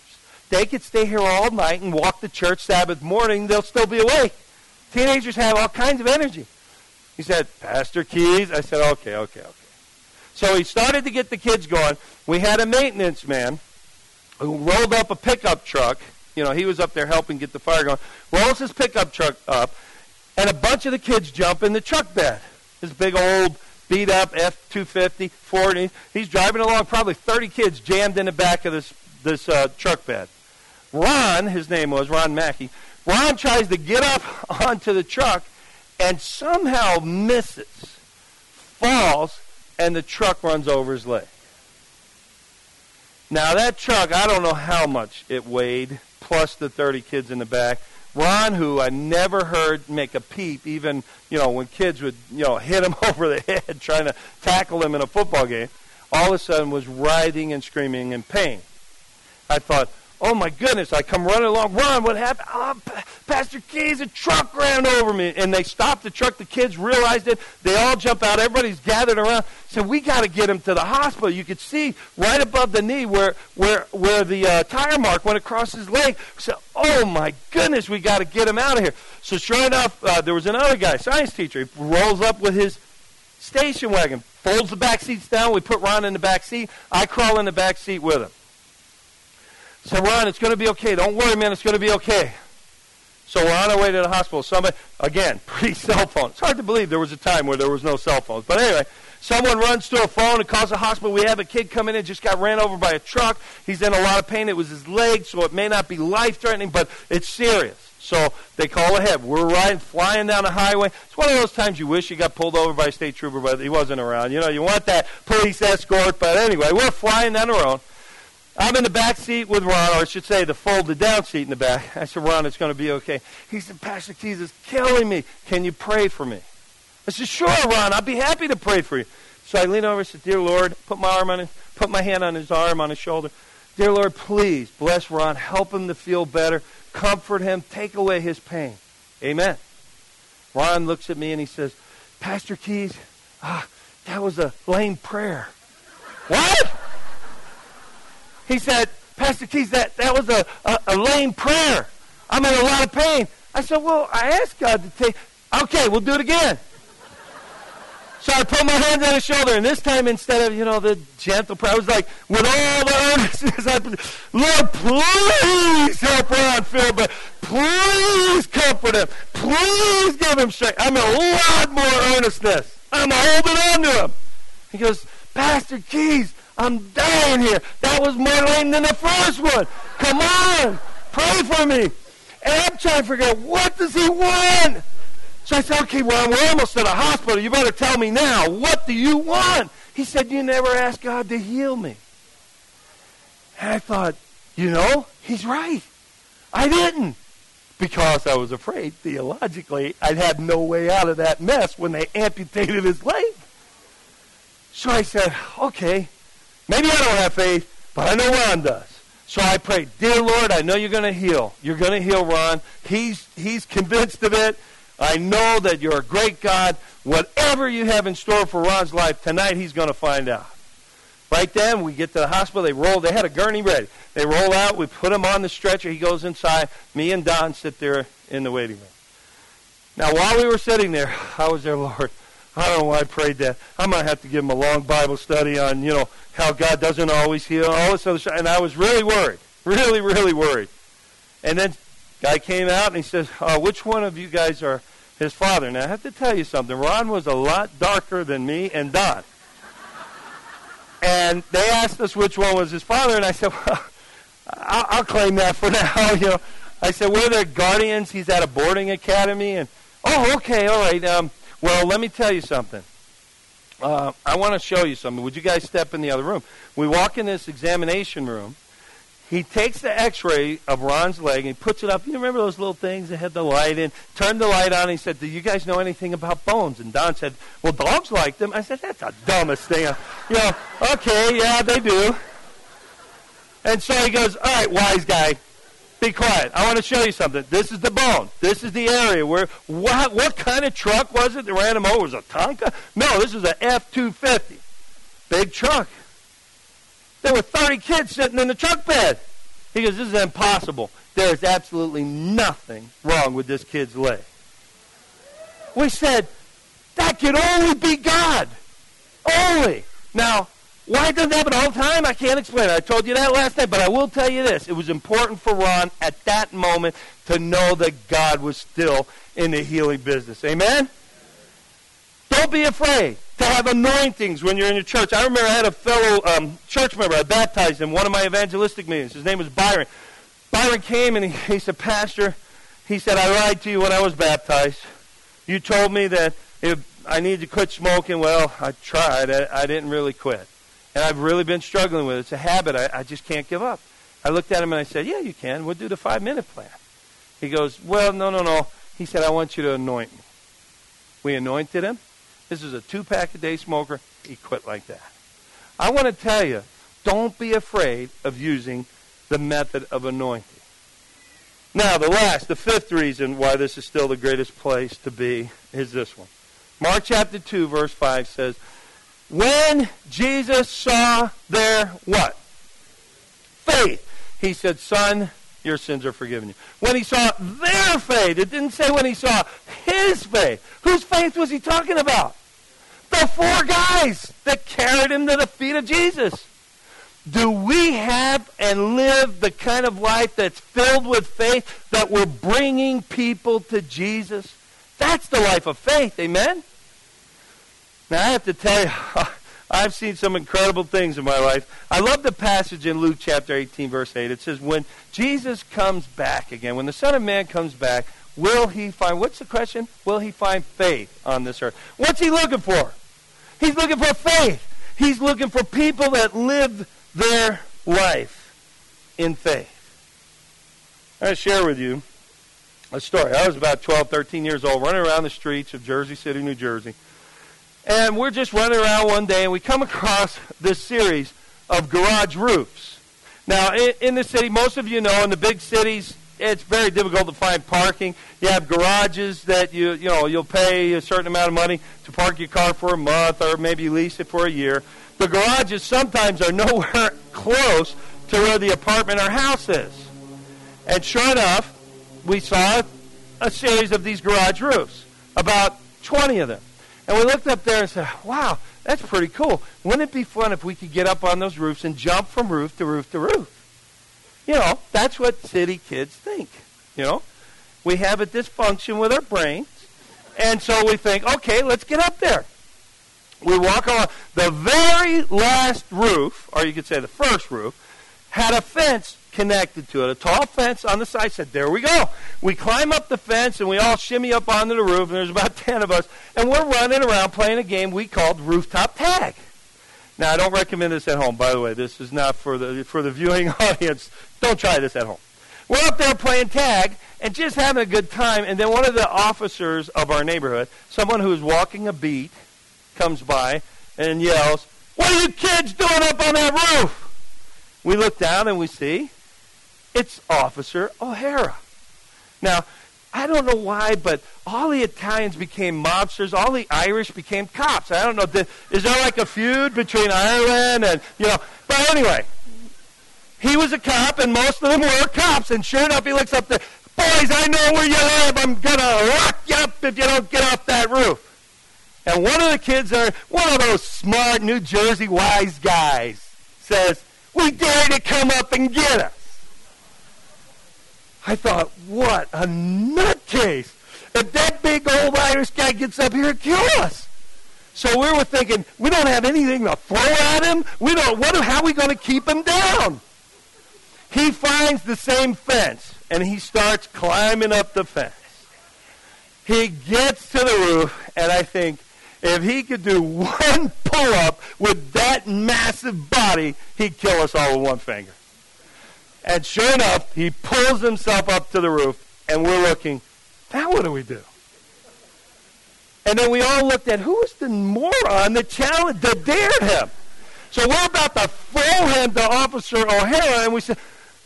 They could stay here all night and walk to church Sabbath morning. They'll still be awake. Teenagers have all kinds of energy. He said, Pastor Keys. I said, okay, okay, okay. So he started to get the kids going. We had a maintenance man who rolled up a pickup truck. You know, he was up there helping get the fire going. Rolls his pickup truck up, and a bunch of the kids jump in the truck bed. This big old beat up F 250 Ford. He's driving along, probably 30 kids jammed in the back of this, this uh, truck bed. Ron, his name was Ron Mackey, Ron tries to get up onto the truck and somehow misses, falls, and the truck runs over his leg. Now, that truck, I don't know how much it weighed, plus the 30 kids in the back. Ron, who I never heard make a peep, even you know when kids would you know hit him over the head trying to tackle him in a football game, all of a sudden was writhing and screaming in pain. I thought, Oh my goodness, I come running along. Ron, what happened? Oh, pa- Pastor Keys, a truck ran over me. And they stopped the truck. The kids realized it. They all jump out. Everybody's gathered around. Said, we got to get him to the hospital. You could see right above the knee where, where, where the uh, tire mark went across his leg. So, oh my goodness, we got to get him out of here. So sure enough, uh, there was another guy, science teacher. He rolls up with his station wagon, folds the back seats down. We put Ron in the back seat. I crawl in the back seat with him. Said, Ron, it's going to be okay. Don't worry, man. It's going to be okay. So we're on our way to the hospital. Somebody, again, pre-cell phone. It's hard to believe there was a time where there was no cell phones. But anyway, someone runs to a phone and calls the hospital. We have a kid coming in, just got ran over by a truck. He's in a lot of pain. It was his leg, so it may not be life-threatening, but it's serious. So they call ahead. We're riding, flying down the highway. It's one of those times you wish you got pulled over by a state trooper, but he wasn't around. You know, you want that police escort. But anyway, we're flying down the road. I'm in the back seat with Ron, or I should say the folded down seat in the back. I said, Ron, it's going to be okay. He said, Pastor Keys is killing me. Can you pray for me? I said, sure, Ron, I'll be happy to pray for you. So I lean over and said, Dear Lord, put my arm on his, put my hand on his arm, on his shoulder. Dear Lord, please bless Ron, help him to feel better, comfort him, take away his pain. Amen. Ron looks at me and he says, Pastor Keys, ah, that was a lame prayer. what? He said, Pastor Keys, that, that was a, a, a lame prayer. I'm in a lot of pain. I said, well, I asked God to take, okay, we'll do it again. So I put my hands on his shoulder, and this time instead of, you know, the gentle prayer, I was like, with all the earnestness, I, Lord, please help Ron feel better. Please comfort him. Please give him strength. I'm in a lot more earnestness. I'm holding on to him. He goes, Pastor Keys, I'm dying here. That was more lame than the first one. Come on. Pray for me. And I'm trying to figure out what does he want? So I said, okay, well, we're almost at a hospital. You better tell me now. What do you want? He said, you never asked God to heal me. And I thought, you know, he's right. I didn't. Because I was afraid, theologically, I'd have no way out of that mess when they amputated his leg. So I said, okay, Maybe I don't have faith, but I know Ron does. So I pray, dear Lord, I know you're going to heal. You're going to heal Ron. He's, he's convinced of it. I know that you're a great God. Whatever you have in store for Ron's life, tonight he's going to find out. Right then, we get to the hospital. They roll. They had a gurney ready. They roll out. We put him on the stretcher. He goes inside. Me and Don sit there in the waiting room. Now, while we were sitting there, I was there, Lord. I don't know why I prayed that. I might have to give him a long Bible study on, you know, how God doesn't always heal, all this other stuff. And I was really worried, really, really worried. And then guy came out and he says, uh, which one of you guys are his father? Now, I have to tell you something. Ron was a lot darker than me and Don. and they asked us which one was his father, and I said, well, I'll, I'll claim that for now. you know, I said, we're the guardians. He's at a boarding academy. And, oh, okay, all right. Um, well, let me tell you something. Uh, I want to show you something. Would you guys step in the other room? We walk in this examination room. He takes the x-ray of Ron's leg and he puts it up. You remember those little things that had the light in? Turned the light on. And he said, do you guys know anything about bones? And Don said, well, dogs like them. I said, that's the dumbest thing. You know, okay, yeah, they do. And so he goes, all right, wise guy, be quiet. I want to show you something. This is the bone. This is the area where what what kind of truck was it that ran him over? Oh, was it a Tonka? No, this is an F two fifty. Big truck. There were thirty kids sitting in the truck bed. He goes, This is impossible. There is absolutely nothing wrong with this kid's leg. We said, That could only be God. Only. Now, why it doesn't happen all the time, I can't explain it. I told you that last night, but I will tell you this. It was important for Ron at that moment to know that God was still in the healing business. Amen? Don't be afraid to have anointings when you're in your church. I remember I had a fellow um, church member. I baptized him one of my evangelistic meetings. His name was Byron. Byron came and he, he said, Pastor, he said, I lied to you when I was baptized. You told me that if I needed to quit smoking. Well, I tried. I, I didn't really quit. And I've really been struggling with it. It's a habit I, I just can't give up. I looked at him and I said, Yeah, you can. We'll do the five minute plan. He goes, Well, no, no, no. He said, I want you to anoint me. We anointed him. This is a two pack a day smoker. He quit like that. I want to tell you, don't be afraid of using the method of anointing. Now, the last, the fifth reason why this is still the greatest place to be is this one. Mark chapter 2, verse 5 says, When Jesus saw their what? Faith. He said, Son, your sins are forgiven you. When he saw their faith, it didn't say when he saw his faith. Whose faith was he talking about? The four guys that carried him to the feet of Jesus. Do we have and live the kind of life that's filled with faith that we're bringing people to Jesus? That's the life of faith. Amen? Now, I have to tell you, I've seen some incredible things in my life. I love the passage in Luke chapter 18, verse 8. It says, When Jesus comes back again, when the Son of Man comes back, will he find, what's the question? Will he find faith on this earth? What's he looking for? He's looking for faith. He's looking for people that live their life in faith. I to share with you a story. I was about 12, 13 years old, running around the streets of Jersey City, New Jersey and we're just running around one day and we come across this series of garage roofs. Now, in, in the city, most of you know, in the big cities, it's very difficult to find parking. You have garages that you you know you'll pay a certain amount of money to park your car for a month, or maybe lease it for a year. The garages sometimes are nowhere close to where the apartment or house is. And sure enough, we saw a series of these garage roofs, about 20 of them. And we looked up there and said, wow, that's pretty cool. Wouldn't it be fun if we could get up on those roofs and jump from roof to roof to roof? You know, that's what city kids think. You know, we have a dysfunction with our brains. And so we think, okay, let's get up there. We walk on the very last roof, or you could say the first roof, had a fence connected to it. A tall fence on the side said, There we go. We climb up the fence and we all shimmy up onto the roof, and there's about 10 of us, and we're running around playing a game we called rooftop tag. Now, I don't recommend this at home, by the way. This is not for the, for the viewing audience. Don't try this at home. We're up there playing tag and just having a good time, and then one of the officers of our neighborhood, someone who's walking a beat, comes by and yells, What are you kids doing up on that roof? We look down and we see it's Officer O'Hara. Now, I don't know why, but all the Italians became mobsters. All the Irish became cops. I don't know. Is there like a feud between Ireland and, you know? But anyway, he was a cop, and most of them were cops. And sure enough, he looks up there. Boys, I know where you live. I'm going to lock you up if you don't get off that roof. And one of the kids, are one of those smart New Jersey wise guys, says, we dare to come up and get us. I thought, what a nutcase. If that big old Irish guy gets up here, kill us. So we were thinking, we don't have anything to throw at him. We don't. What? How are we going to keep him down? He finds the same fence and he starts climbing up the fence. He gets to the roof, and I think if he could do one pull up with that massive body, he'd kill us all with one finger. And sure enough, he pulls himself up to the roof, and we're looking, now what do we do? And then we all looked at who was the moron that challenged, that dared him. So we're about to throw him to Officer O'Hara, and we said,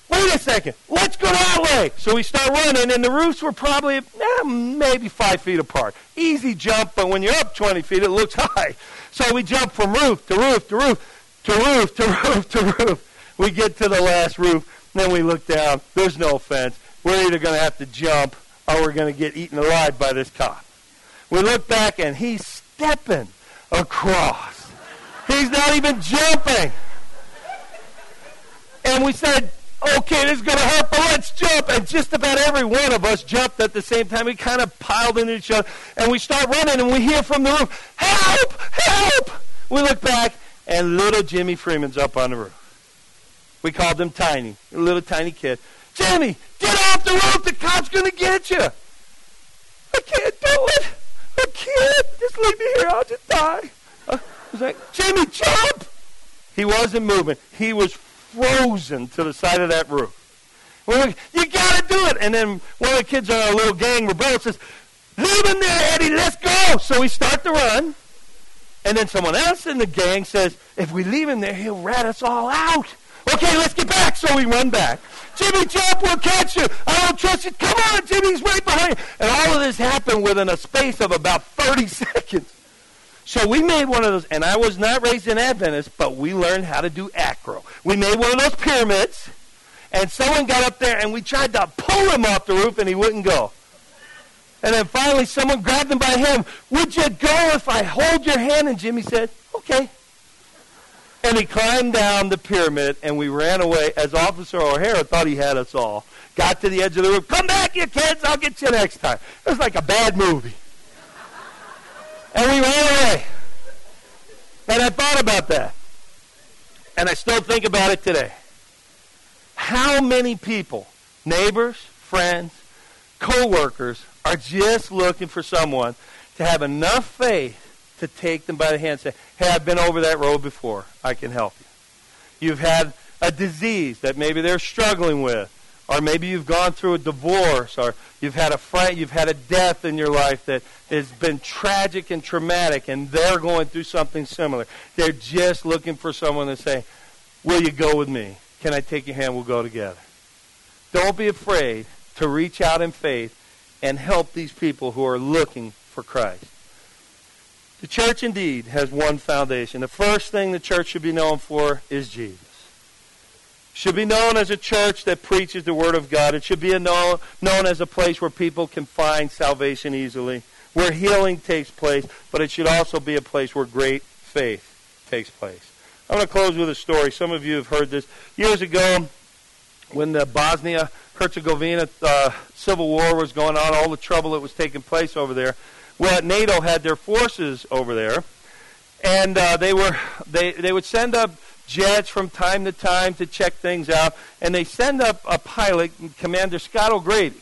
wait a second, let's go that way. So we start running, and the roofs were probably eh, maybe five feet apart. Easy jump, but when you're up 20 feet, it looks high. So we jump from roof to roof to roof to roof to roof to roof. We get to the last roof, then we look down. There's no fence. We're either going to have to jump or we're going to get eaten alive by this cop. We look back and he's stepping across. He's not even jumping. And we said, okay, this is going to hurt, but let's jump. And just about every one of us jumped at the same time. We kind of piled into each other. And we start running, and we hear from the roof, help, help. We look back, and little Jimmy Freeman's up on the roof. We called him Tiny, a little tiny kid. Jimmy, get off the roof. The cop's going to get you. I can't do it. I can't. Just leave me here. I'll just die. I was like, Jimmy, jump. He wasn't moving. He was frozen to the side of that roof. We're like, you got to do it. And then one of the kids in our little gang rebel says, leave him there, Eddie, let's go. So we start to run. And then someone else in the gang says, if we leave him there, he'll rat us all out. Okay, let's get back. So we run back. Jimmy, jump, we'll catch you. I don't trust you. Come on, Jimmy's right behind you. And all of this happened within a space of about 30 seconds. So we made one of those, and I was not raised in Adventist, but we learned how to do acro. We made one of those pyramids, and someone got up there, and we tried to pull him off the roof, and he wouldn't go. And then finally, someone grabbed him by him. Would you go if I hold your hand? And Jimmy said, okay. And he climbed down the pyramid, and we ran away as Officer O'Hara thought he had us all. Got to the edge of the roof. Come back, you kids. I'll get you next time. It was like a bad movie. And we ran away. And I thought about that. And I still think about it today. How many people, neighbors, friends, co-workers, are just looking for someone to have enough faith to take them by the hand and say, hey, I've been over that road before. I can help you. You've had a disease that maybe they're struggling with, or maybe you've gone through a divorce, or you've had a friend, you've had a death in your life that has been tragic and traumatic, and they're going through something similar. They're just looking for someone to say, will you go with me? Can I take your hand? We'll go together. Don't be afraid to reach out in faith and help these people who are looking for Christ. The church indeed has one foundation. The first thing the church should be known for is Jesus. Should be known as a church that preaches the Word of God. It should be known, known as a place where people can find salvation easily, where healing takes place, but it should also be a place where great faith takes place. I'm going to close with a story. Some of you have heard this. Years ago, when the Bosnia Herzegovina uh, civil war was going on, all the trouble that was taking place over there, well, NATO had their forces over there, and uh, they were they they would send up jets from time to time to check things out, and they send up a pilot, Commander Scott O'Grady.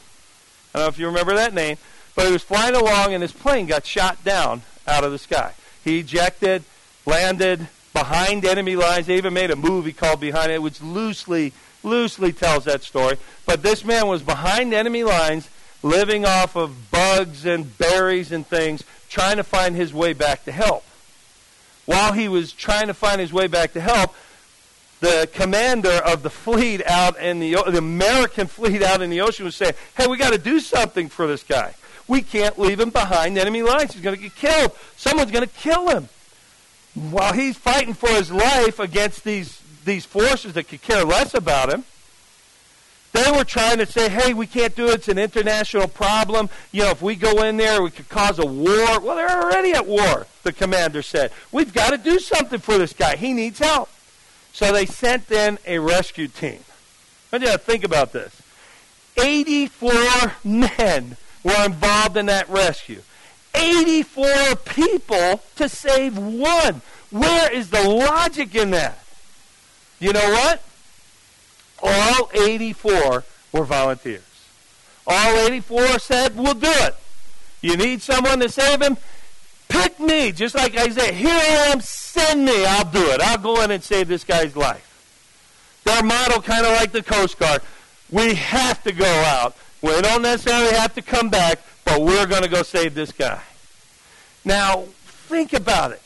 I don't know if you remember that name, but he was flying along, and his plane got shot down out of the sky. He ejected, landed behind enemy lines. They even made a movie called Behind It, which loosely loosely tells that story. But this man was behind enemy lines living off of bugs and berries and things, trying to find his way back to help. While he was trying to find his way back to help, the commander of the fleet out in the, the American fleet out in the ocean was saying, hey, we got to do something for this guy. We can't leave him behind enemy lines. He's going to get killed. Someone's going to kill him. While he's fighting for his life against these, these forces that could care less about him, they were trying to say, hey, we can't do it. It's an international problem. You know, if we go in there, we could cause a war. Well, they're already at war, the commander said. We've got to do something for this guy. He needs help. So they sent in a rescue team. I want you to think about this. 84 men were involved in that rescue. 84 people to save one. Where is the logic in that? You know what? All 84 were volunteers. All 84 said, we'll do it. You need someone to save him? Pick me. Just like Isaiah, here I am, send me. I'll do it. I'll go in and save this guy's life. Their motto, kind of like the Coast Guard, we have to go out. We don't necessarily have to come back, but we're going to go save this guy. Now, think about it.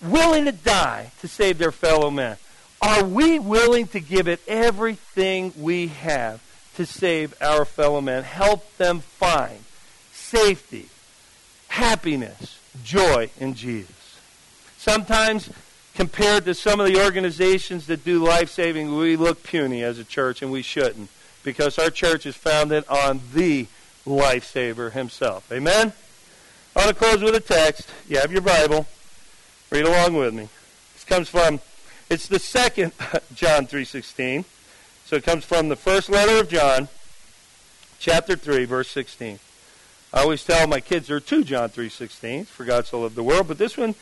Willing to die to save their fellow man. Are we willing to give it everything we have to save our fellow man? Help them find safety, happiness, joy in Jesus. Sometimes, compared to some of the organizations that do life saving, we look puny as a church, and we shouldn't, because our church is founded on the lifesaver himself. Amen? I want to close with a text. You have your Bible. Read along with me. This comes from it's the second John 3:16. So it comes from the first letter of John, chapter 3, verse 16. I always tell my kids there are two John 3:16, for God so loved the world, but this one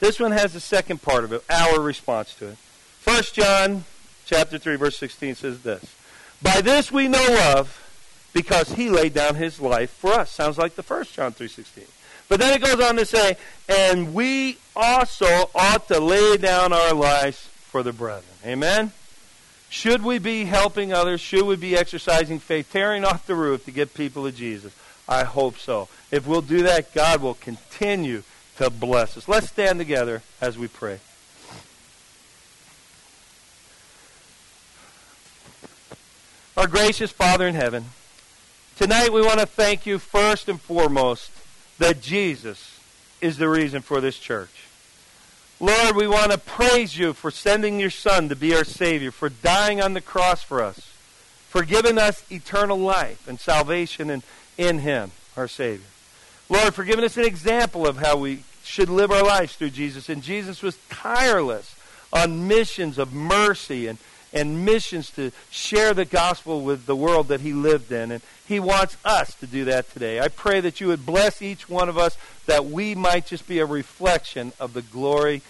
this one has the second part of it, our response to it. First John chapter 3 verse 16 says this. By this we know love because he laid down his life for us. Sounds like the first John 3:16. But then it goes on to say, and we also ought to lay down our lives for the brethren. Amen? Should we be helping others? Should we be exercising faith, tearing off the roof to get people to Jesus? I hope so. If we'll do that, God will continue to bless us. Let's stand together as we pray. Our gracious Father in heaven, tonight we want to thank you first and foremost that Jesus is the reason for this church. Lord, we want to praise you for sending your Son to be our Savior, for dying on the cross for us, for giving us eternal life and salvation in, in Him, our Savior. Lord, for giving us an example of how we should live our lives through Jesus. And Jesus was tireless on missions of mercy and, and missions to share the gospel with the world that he lived in. And he wants us to do that today. I pray that you would bless each one of us that we might just be a reflection of the glory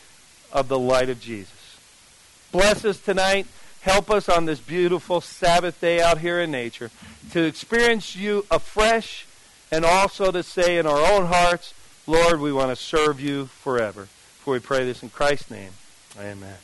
of the light of Jesus. Bless us tonight. Help us on this beautiful Sabbath day out here in nature to experience you afresh and also to say in our own hearts, Lord, we want to serve you forever. For we pray this in Christ's name. Amen.